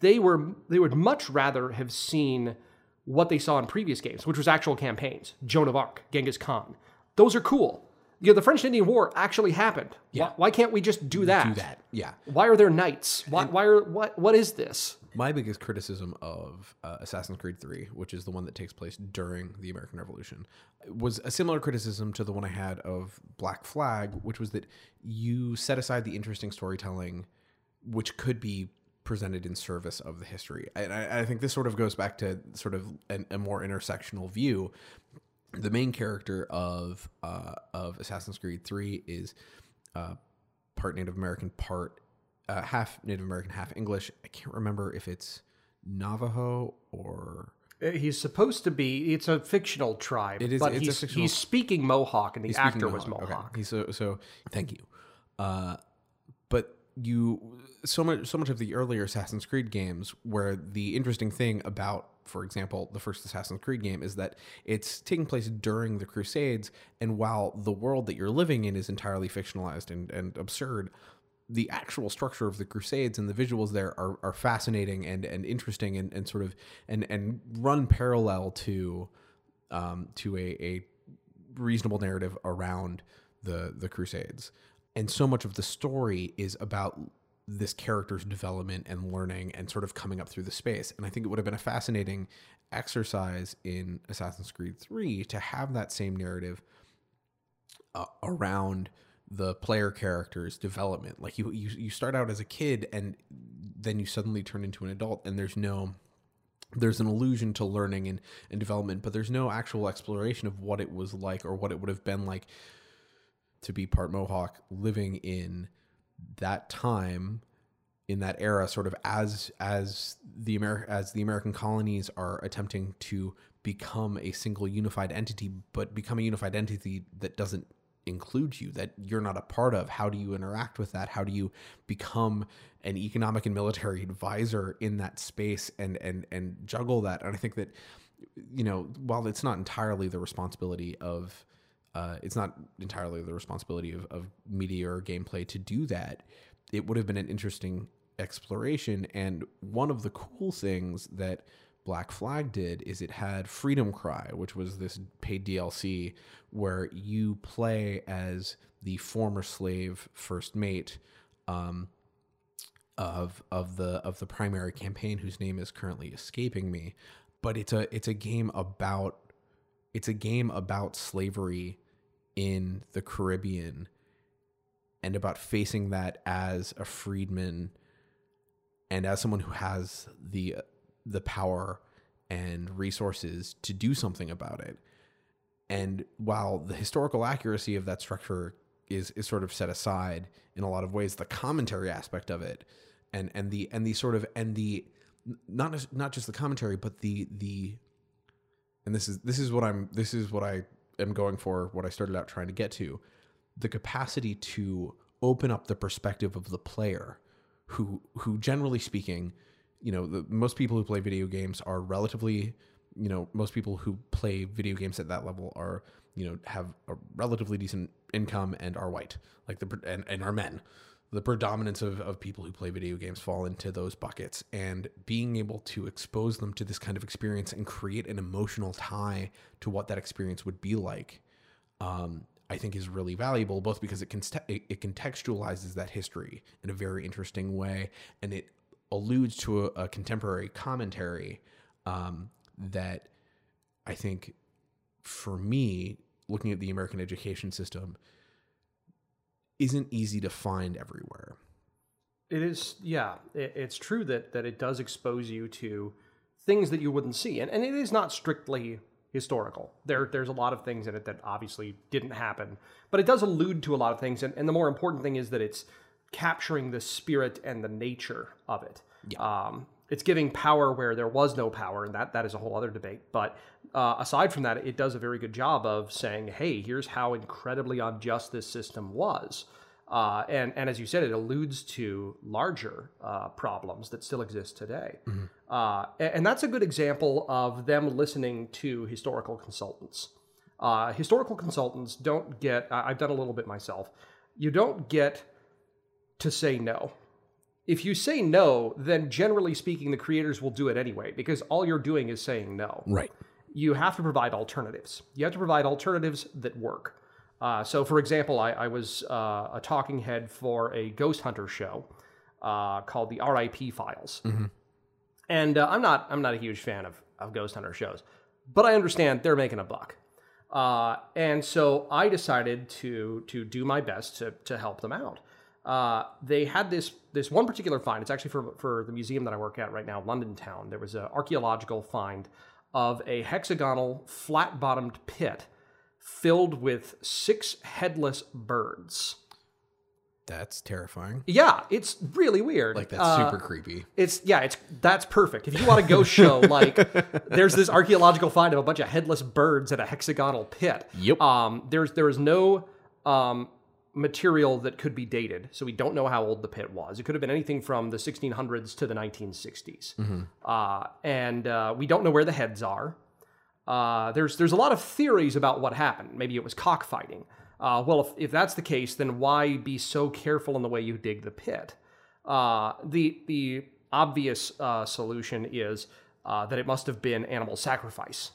They were they would much rather have seen what they saw in previous games, which was actual campaigns. Joan of Arc, Genghis Khan. Those are cool. You know, the French and Indian War actually happened. Why, why can't we just do that? Do that. Yeah. Why are there knights? Why, why are what what is this? My biggest criticism of uh, Assassin's Creed 3, which is the one that takes place during the American Revolution, was a similar criticism to the one I had of Black Flag, which was that you set aside the interesting storytelling, which could be presented in service of the history. And I, I think this sort of goes back to sort of an, a more intersectional view. The main character of uh, of Assassin's Creed 3 is uh, part Native American, part uh, half Native American, half English. I can't remember if it's Navajo or Uh, He's supposed to be. It's a fictional tribe, It is- but he's, fictional- he's speaking Mohawk, and the actor was Mohawk. Mohawk. Okay. He's so so. Thank you. Uh, but you so much so much of the earlier Assassin's Creed games, where the interesting thing about, for example, the first Assassin's Creed game is that it's taking place during the Crusades, and while the world that you're living in is entirely fictionalized and and absurd. The actual structure of the Crusades and the visuals there are, are fascinating and, and interesting and, and sort of and, and run parallel to um, to a, a reasonable narrative around the the crusades and so much of the story is about this character's development and learning and sort of coming up through the space. And i think it would have been a fascinating exercise in assassin's creed 3 to have that same narrative uh, around the player character's development. Like you, you you start out as a kid and then you suddenly turn into an adult and there's no there's an allusion to learning and, and development, but there's no actual exploration of what it was like or what it would have been like to be part Mohawk living in that time in that era sort of as as the Amer- as the American colonies are attempting to become a single unified entity but become a unified entity that doesn't include you that you're not a part of. How do you interact with that? How do you become an economic and military advisor in that space and and and juggle that? And i think that you know while it's not entirely the responsibility of uh, it's not entirely the responsibility of, of media or gameplay to do that it would have been an interesting exploration and one of the cool things that Black Flag did is it had Freedom Cry, which was this paid DLC where you play as the former slave first mate um, of of the of the primary campaign, whose name is currently escaping me. But it's a it's a game about it's a game about slavery in the Caribbean and about facing that as a freedman and as someone who has the the power and resources to do something about it. And while the historical accuracy of that structure is is sort of set aside in a lot of ways, the commentary aspect of it and and the and the sort of and the not not just the commentary, but the the and this is this is what I'm this is what I am going for, what I started out trying to get to, the capacity to open up the perspective of the player who who generally speaking you know the most people who play video games are relatively you know most people who play video games at that level are you know have a relatively decent income and are white like the and, and are men the predominance of, of people who play video games fall into those buckets. And being able to expose them to this kind of experience and create an emotional tie to what that experience would be like um, I think is really valuable, both because it can it, it contextualizes that history in a very interesting way, and it alludes to a, a contemporary commentary um, that I think, for me, looking at the American education system, isn't easy to find everywhere. It is, yeah. It, it's true that that it does expose you to things that you wouldn't see, and and it is not strictly historical. There, there's a lot of things in it that obviously didn't happen, but it does allude to a lot of things, and, and the more important thing is that it's capturing the spirit and the nature of it. Um, it's giving power where there was no power, and that that is a whole other debate. But uh, aside from that, it does a very good job of saying, "Hey, here's how incredibly unjust this system was." Uh, and and as you said, it alludes to larger uh, problems that still exist today, uh, a- and that's a good example of them listening to historical consultants. Uh, historical consultants don't get. I've done a little bit myself. You don't get to say no. If you say no, then generally speaking, the creators will do it anyway because all you're doing is saying no Right. You have to provide alternatives. You have to provide alternatives that work. Uh, so, for example, I, I was uh, a talking head for a ghost hunter show uh, called the RIP Files. And uh, I'm not I'm not a huge fan of, of ghost hunter shows, but I understand they're making a buck. Uh, and so I decided to to do my best to to help them out. Uh, they had this this one particular find. It's actually for for the museum that I work at right now, London Town. There was an archaeological find of a hexagonal, flat bottomed pit filled with six headless birds. That's terrifying. Yeah, it's really weird. Like that's Uh, super creepy. It's yeah, it's that's perfect. If you want a ghost show, like there's this archaeological find of a bunch of headless birds at a hexagonal pit. Yep. Um, there's there is no um, material that could be dated, so we don't know how old the pit was. It could have been anything from the 1600s to the 1960s, uh, and uh, we don't know where the heads are. Uh, there's there's a lot of theories about what happened. Maybe it was cockfighting. Uh, well, if, if that's the case, then why be so careful in the way you dig the pit? Uh, the the obvious uh, solution is uh, that it must have been animal sacrifice.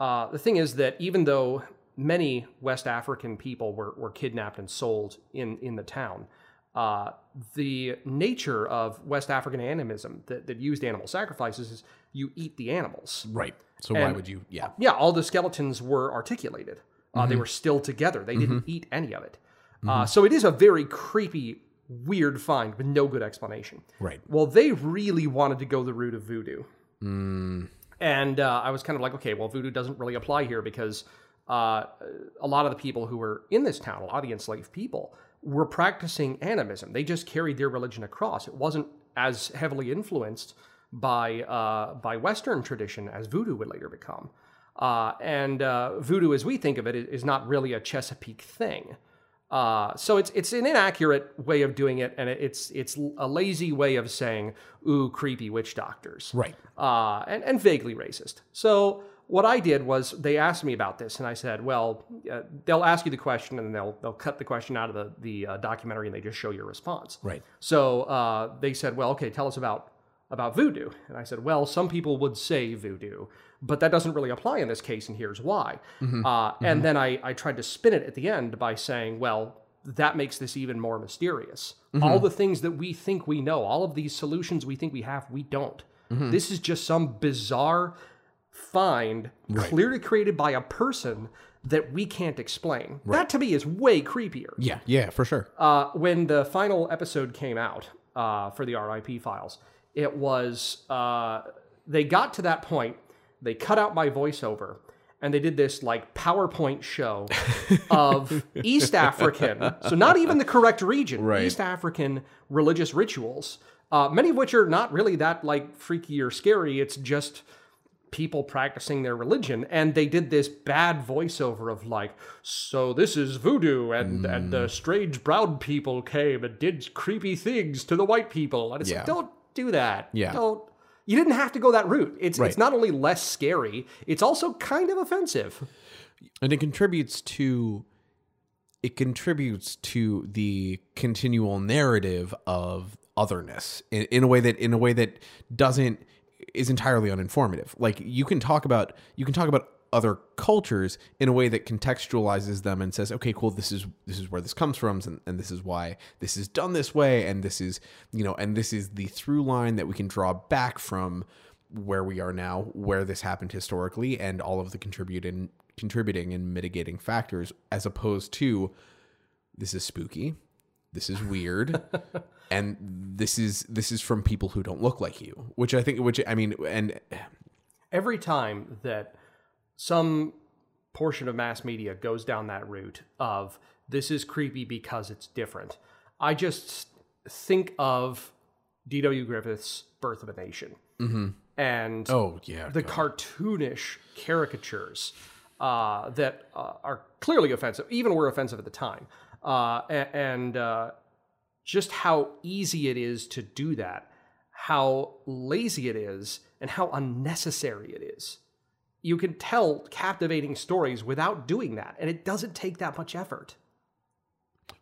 Uh, the thing is that even though many West African people were, were kidnapped and sold in, in the town, uh, the nature of West African animism that, that used animal sacrifices is you eat the animals. Right. So why would you? Yeah. Yeah, all the skeletons were articulated. Uh, They were still together. They didn't eat any of it. Uh, so it is a very creepy, weird find with no good explanation. Right. Well, they really wanted to go the route of voodoo. Mm, And uh, I was kind of like, okay, well, voodoo doesn't really apply here because uh, a lot of the people who were in this town, a lot of the enslaved people, were practicing animism. They just carried their religion across. It wasn't as heavily influenced by uh, by Western tradition as voodoo would later become. Uh, and uh, voodoo, as we think of it, is not really a Chesapeake thing. Uh, so it's it's an inaccurate way of doing it, and it's it's a lazy way of saying, "Ooh, creepy witch doctors." right. uh, and, and vaguely racist. So what I did was they asked me about this, and I said, well, uh, they'll ask you the question, and they'll they'll cut the question out of the the uh, documentary, and they just show your response. Right. So uh, they said, well, okay, tell us about about voodoo, and I said, well, some people would say voodoo, but that doesn't really apply in this case, and here's why. Uh, and then I I tried to spin it at the end by saying, well. That makes this even more mysterious. All the things that we think we know, all of these solutions we think we have, we don't. This is just some bizarre find clearly created by a person that we can't explain. That to me is way creepier. Yeah. Yeah. For sure. Uh, when the final episode came out uh, for the RIP files, it was uh, they got to that point, they cut out my voiceover, and they did this like PowerPoint show of East African, so not even the correct region, Right. East African religious rituals, uh, many of which are not really that like freaky or scary. It's just people practicing their religion and they did this bad voiceover of like so this is voodoo and and the mm. strange brown people came and did creepy things to the white people and it's Yeah. like don't do that Yeah. don't you didn't have to go that route it's Right. it's not only less scary it's also kind of offensive and it contributes to it contributes to the continual narrative of otherness in, in a way that in a way that doesn't is entirely uninformative. Like you can talk about you can talk about other cultures in a way that contextualizes them and says okay cool this is this is where this comes from and, and this is why this is done this way and this is you know and this is the through line that we can draw back from where we are now, where this happened historically, and all of the contributing contributing and mitigating factors, as opposed to this is spooky, this is weird, and this is this is from people who don't look like you. Which I think, which I mean, and every time that some portion of mass media goes down that route of this is creepy because it's different, I just think of D.W. Griffith's Birth of a Nation. Mm-hmm. And oh yeah, the cartoonish caricatures uh, that uh, are clearly offensive, even were offensive at the time, uh, and uh, just how easy it is to do that, how lazy it is, and how unnecessary it is. You can tell captivating stories without doing that, and it doesn't take that much effort.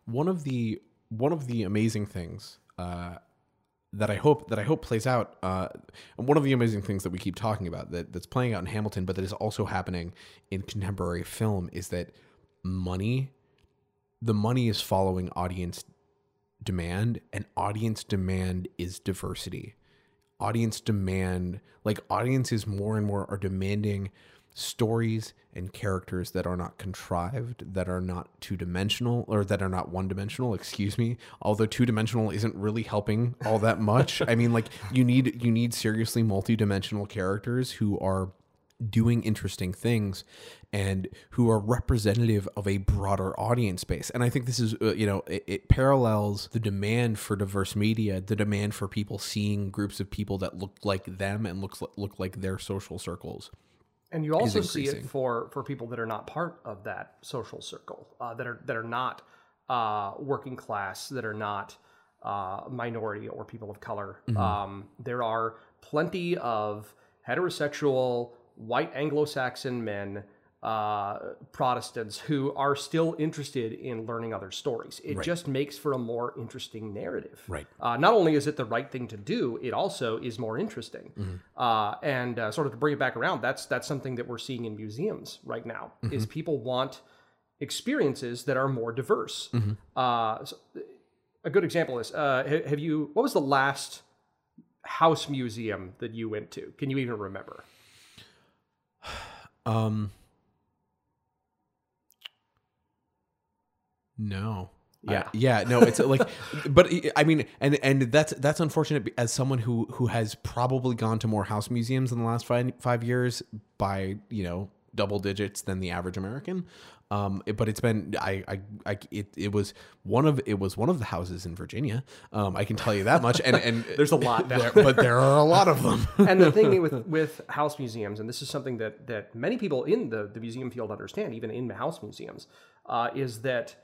one of the one of the amazing things uh, that I hope that I hope plays out. Uh, one of the amazing things that we keep talking about that that's playing out in Hamilton, but that is also happening in contemporary film, is that money, the money is following audience demand, and audience demand is diversity. audience demand like audiences more and more are demanding stories and characters that are not contrived, that are not two dimensional, or that are not one dimensional. Excuse me. Although two dimensional isn't really helping all that much. I mean, like you need you need seriously multi dimensional characters who are doing interesting things and who are representative of a broader audience base. And I think this is, uh, you know, it, it, parallels the demand for diverse media, the demand for people seeing groups of people that look like them and looks look like their social circles and you also see it for for people that are not part of that social circle, uh, that are that are not uh, working class, that are not uh, minority or people of color. Mm-hmm. Um, there are plenty of heterosexual white Anglo-Saxon men uh, Protestants who are still interested in learning other stories. It right. just makes for a more interesting narrative. Right. Uh, not only is it the right thing to do, it also is more interesting. Mm-hmm. Uh, and uh, sort of to bring it back around, that's that's something that we're seeing in museums right now. Mm-hmm. Is people want experiences that are more diverse. Mm-hmm. Uh, so a good example is uh, have you? What was the last house museum that you went to? Can you even remember? Um No. Yeah. I, yeah, no, it's like but I mean and and that's that's unfortunate as someone who who has probably gone to more house museums in the last 5 5 years by, you know, double digits than the average American. Um, it, but it's been I, I, I it, it was one of it was one of the houses in Virginia. Um, I can tell you that much. And and there's a lot there, but there are a lot of them. and the thing with with house museums, and this is something that that many people in the the museum field understand, even in house museums, uh, is that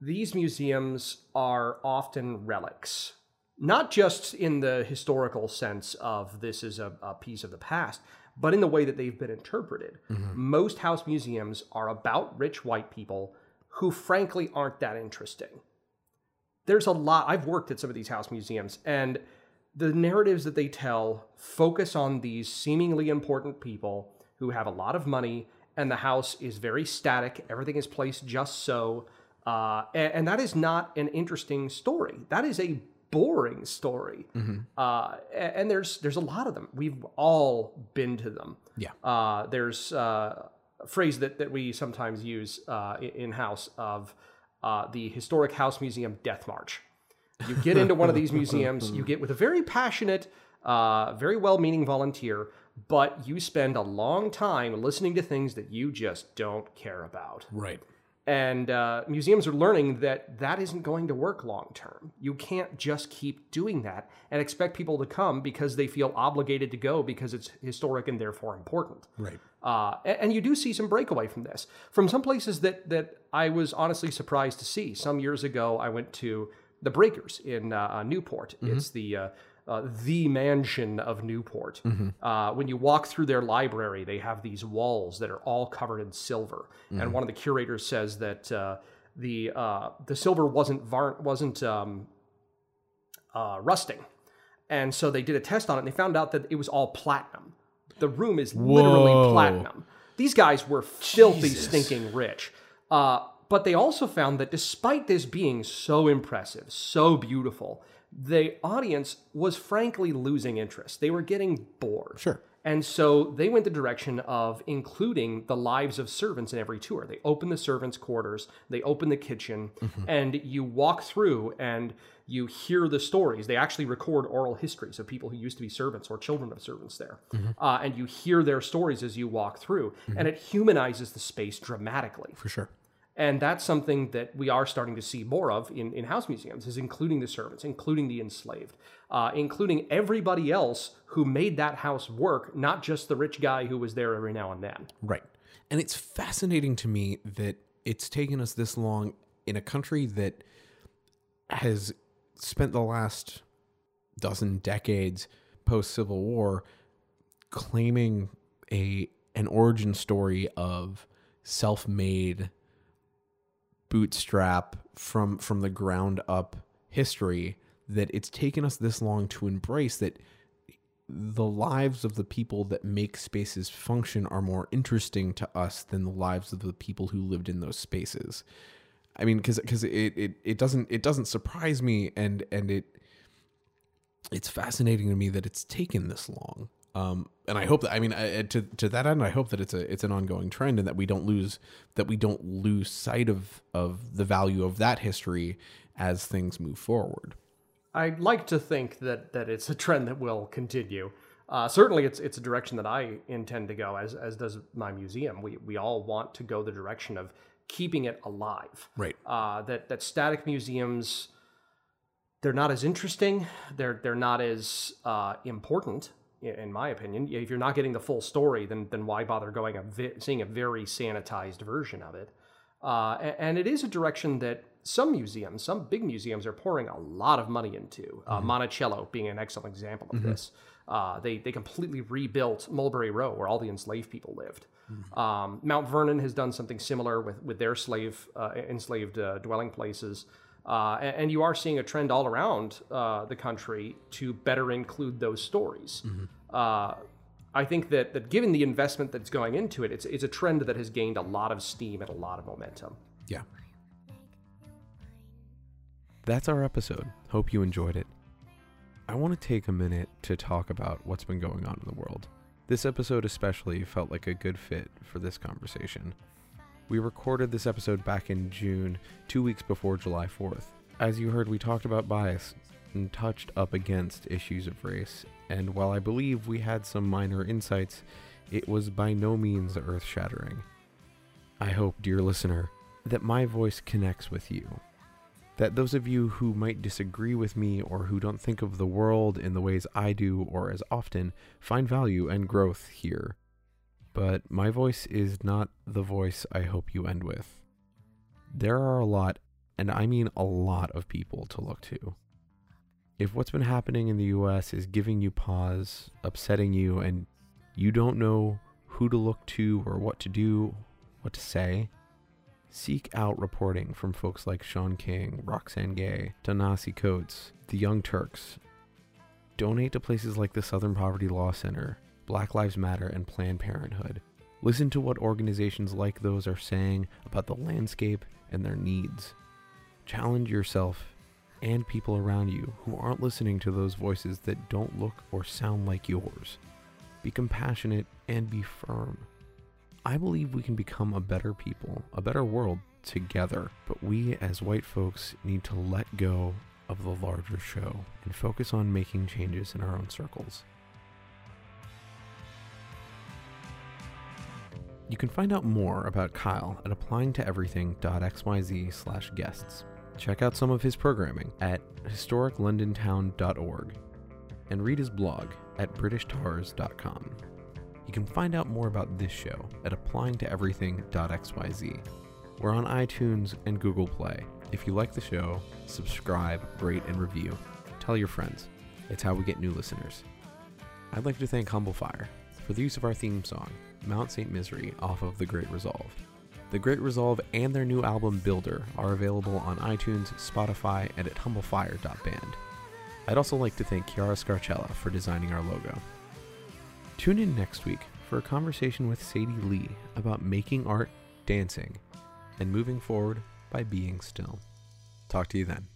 these museums are often relics, not just in the historical sense of this is a, a piece of the past, but in the way that they've been interpreted. Mm-hmm. Most house museums are about rich white people who, frankly, aren't that interesting. There's a lot, I've worked at some of these house museums, and the narratives that they tell focus on these seemingly important people who have a lot of money, and the house is very static, everything is placed just so uh, and, and, that is not an interesting story. That is a boring story. Mm-hmm. Uh, and there's there's a lot of them. We've all been to them. Yeah. Uh, there's uh, a phrase that, that we sometimes use uh, in house of uh, the historic house museum death march. You get into one of these museums, you get with a very passionate, very well-meaning volunteer, but you spend a long time listening to things that you just don't care about. Right. And uh, museums are learning that that isn't going to work long term. You can't just keep doing that and expect people to come because they feel obligated to go because it's historic and therefore important. Right. Uh, and, you do see some breakaway from this. From some places that, that I was honestly surprised to see. Some years ago, I went to the Breakers in uh, uh Newport. Mm-hmm. It's the uh, the mansion of Newport. Mm-hmm. Uh, when you walk through their library, they have these walls that are all covered in silver, mm-hmm. and one of the curators says that uh, the uh, the silver wasn't var- wasn't um, uh, rusting, and so they did a test on it, and they found out that it was all platinum. The room is Whoa. literally platinum. These guys were filthy, Jesus. stinking rich. Uh, but they also found that despite this being so impressive, so beautiful, the audience was frankly losing interest. They were getting bored. Sure. And so they went the direction of including the lives of servants in every tour. They open the servants' quarters, they open the kitchen, mm-hmm. and you walk through and you hear the stories. They actually record oral histories of people who used to be servants or children of servants there. Mm-hmm. Uh, and you hear their stories as you walk through, mm-hmm. and it humanizes the space dramatically. For sure. And that's something that we are starting to see more of in, in house museums, is including the servants, including the enslaved, uh, including everybody else who made that house work, not just the rich guy who was there every now and then. Right. And it's fascinating to me that it's taken us this long in a country that has spent the last dozen decades post Civil War claiming a an origin story of self-made bootstrap from from the ground up history that it's taken us this long to embrace that the lives of the people that make spaces function are more interesting to us than the lives of the people who lived in those spaces. I mean, because because it, it it doesn't it doesn't surprise me, and and it it's fascinating to me that it's taken this long. Um, and I hope that I mean I, to to that end, I hope that it's a it's an ongoing trend and that we don't lose that we don't lose sight of of the value of that history as things move forward. I'd like to think that that it's a trend that will continue. Uh, certainly, it's it's a direction that I intend to go, as as does my museum. We we all want to go the direction of keeping it alive. Right. Uh, that that static museums, they're not as interesting. They're they're not as uh, important, in my opinion. If you're not getting the full story, then then why bother going a vi- seeing a very sanitized version of it? Uh, and, it is a direction that some museums, some big museums, are pouring a lot of money into. Uh, Monticello being an excellent example of this. Uh, they they completely rebuilt Mulberry Row, where all the enslaved people lived. Um, Mount Vernon has done something similar with with their slave uh, enslaved uh, dwelling places. Uh, and, and you are seeing a trend all around uh, the country to better include those stories. Uh, I think that, that given the investment that's going into it, it's, it's a trend that has gained a lot of steam and a lot of momentum. Yeah. That's our episode. Hope you enjoyed it. I want to take a minute to talk about what's been going on in the world. This episode especially felt like a good fit for this conversation. We recorded this episode back in June, two weeks before July 4th. As you heard, we talked about bias and touched up against issues of race, and while I believe we had some minor insights, it was by no means earth shattering. I hope, dear listener, that my voice connects with you. That those of you who might disagree with me or who don't think of the world in the ways I do or as often find value and growth here. But my voice is not the voice I hope you end with. There are a lot, and I mean a lot of people to look to. If what's been happening in the US is giving you pause, upsetting you, and you don't know who to look to or what to do, what to say, seek out reporting from folks like Shaun King, Roxane Gay, Ta-Nehisi Coates, the Young Turks. Donate to places like the Southern Poverty Law Center, Black Lives Matter, and Planned Parenthood. Listen to what organizations like those are saying about the landscape and their needs. Challenge yourself and people around you who aren't listening to those voices that don't look or sound like yours. Be compassionate and be firm. I believe we can become a better people, a better world together, but we as white folks need to let go of the larger show and focus on making changes in our own circles. You can find out more about Kyle at applyingtoeverything.xyz slash guests. Check out some of his programming at historiclondontown.org and read his blog at britishstars.com. You can find out more about this show at applyingtoeverything.xyz. We're on iTunes and Google Play. If you like the show, subscribe, rate, and review. Tell your friends. It's how we get new listeners. I'd like to thank Humble Fire for the use of our theme song, Mount St. Misery, off of The Great Resolve. The Great Resolve and their new album Builder are available on iTunes, Spotify, and at humblefire.band. I'd also like to thank Chiara Scarcella for designing our logo. Tune in next week for a conversation with Sadie Lee about making art, dancing, and moving forward by being still. Talk to you then.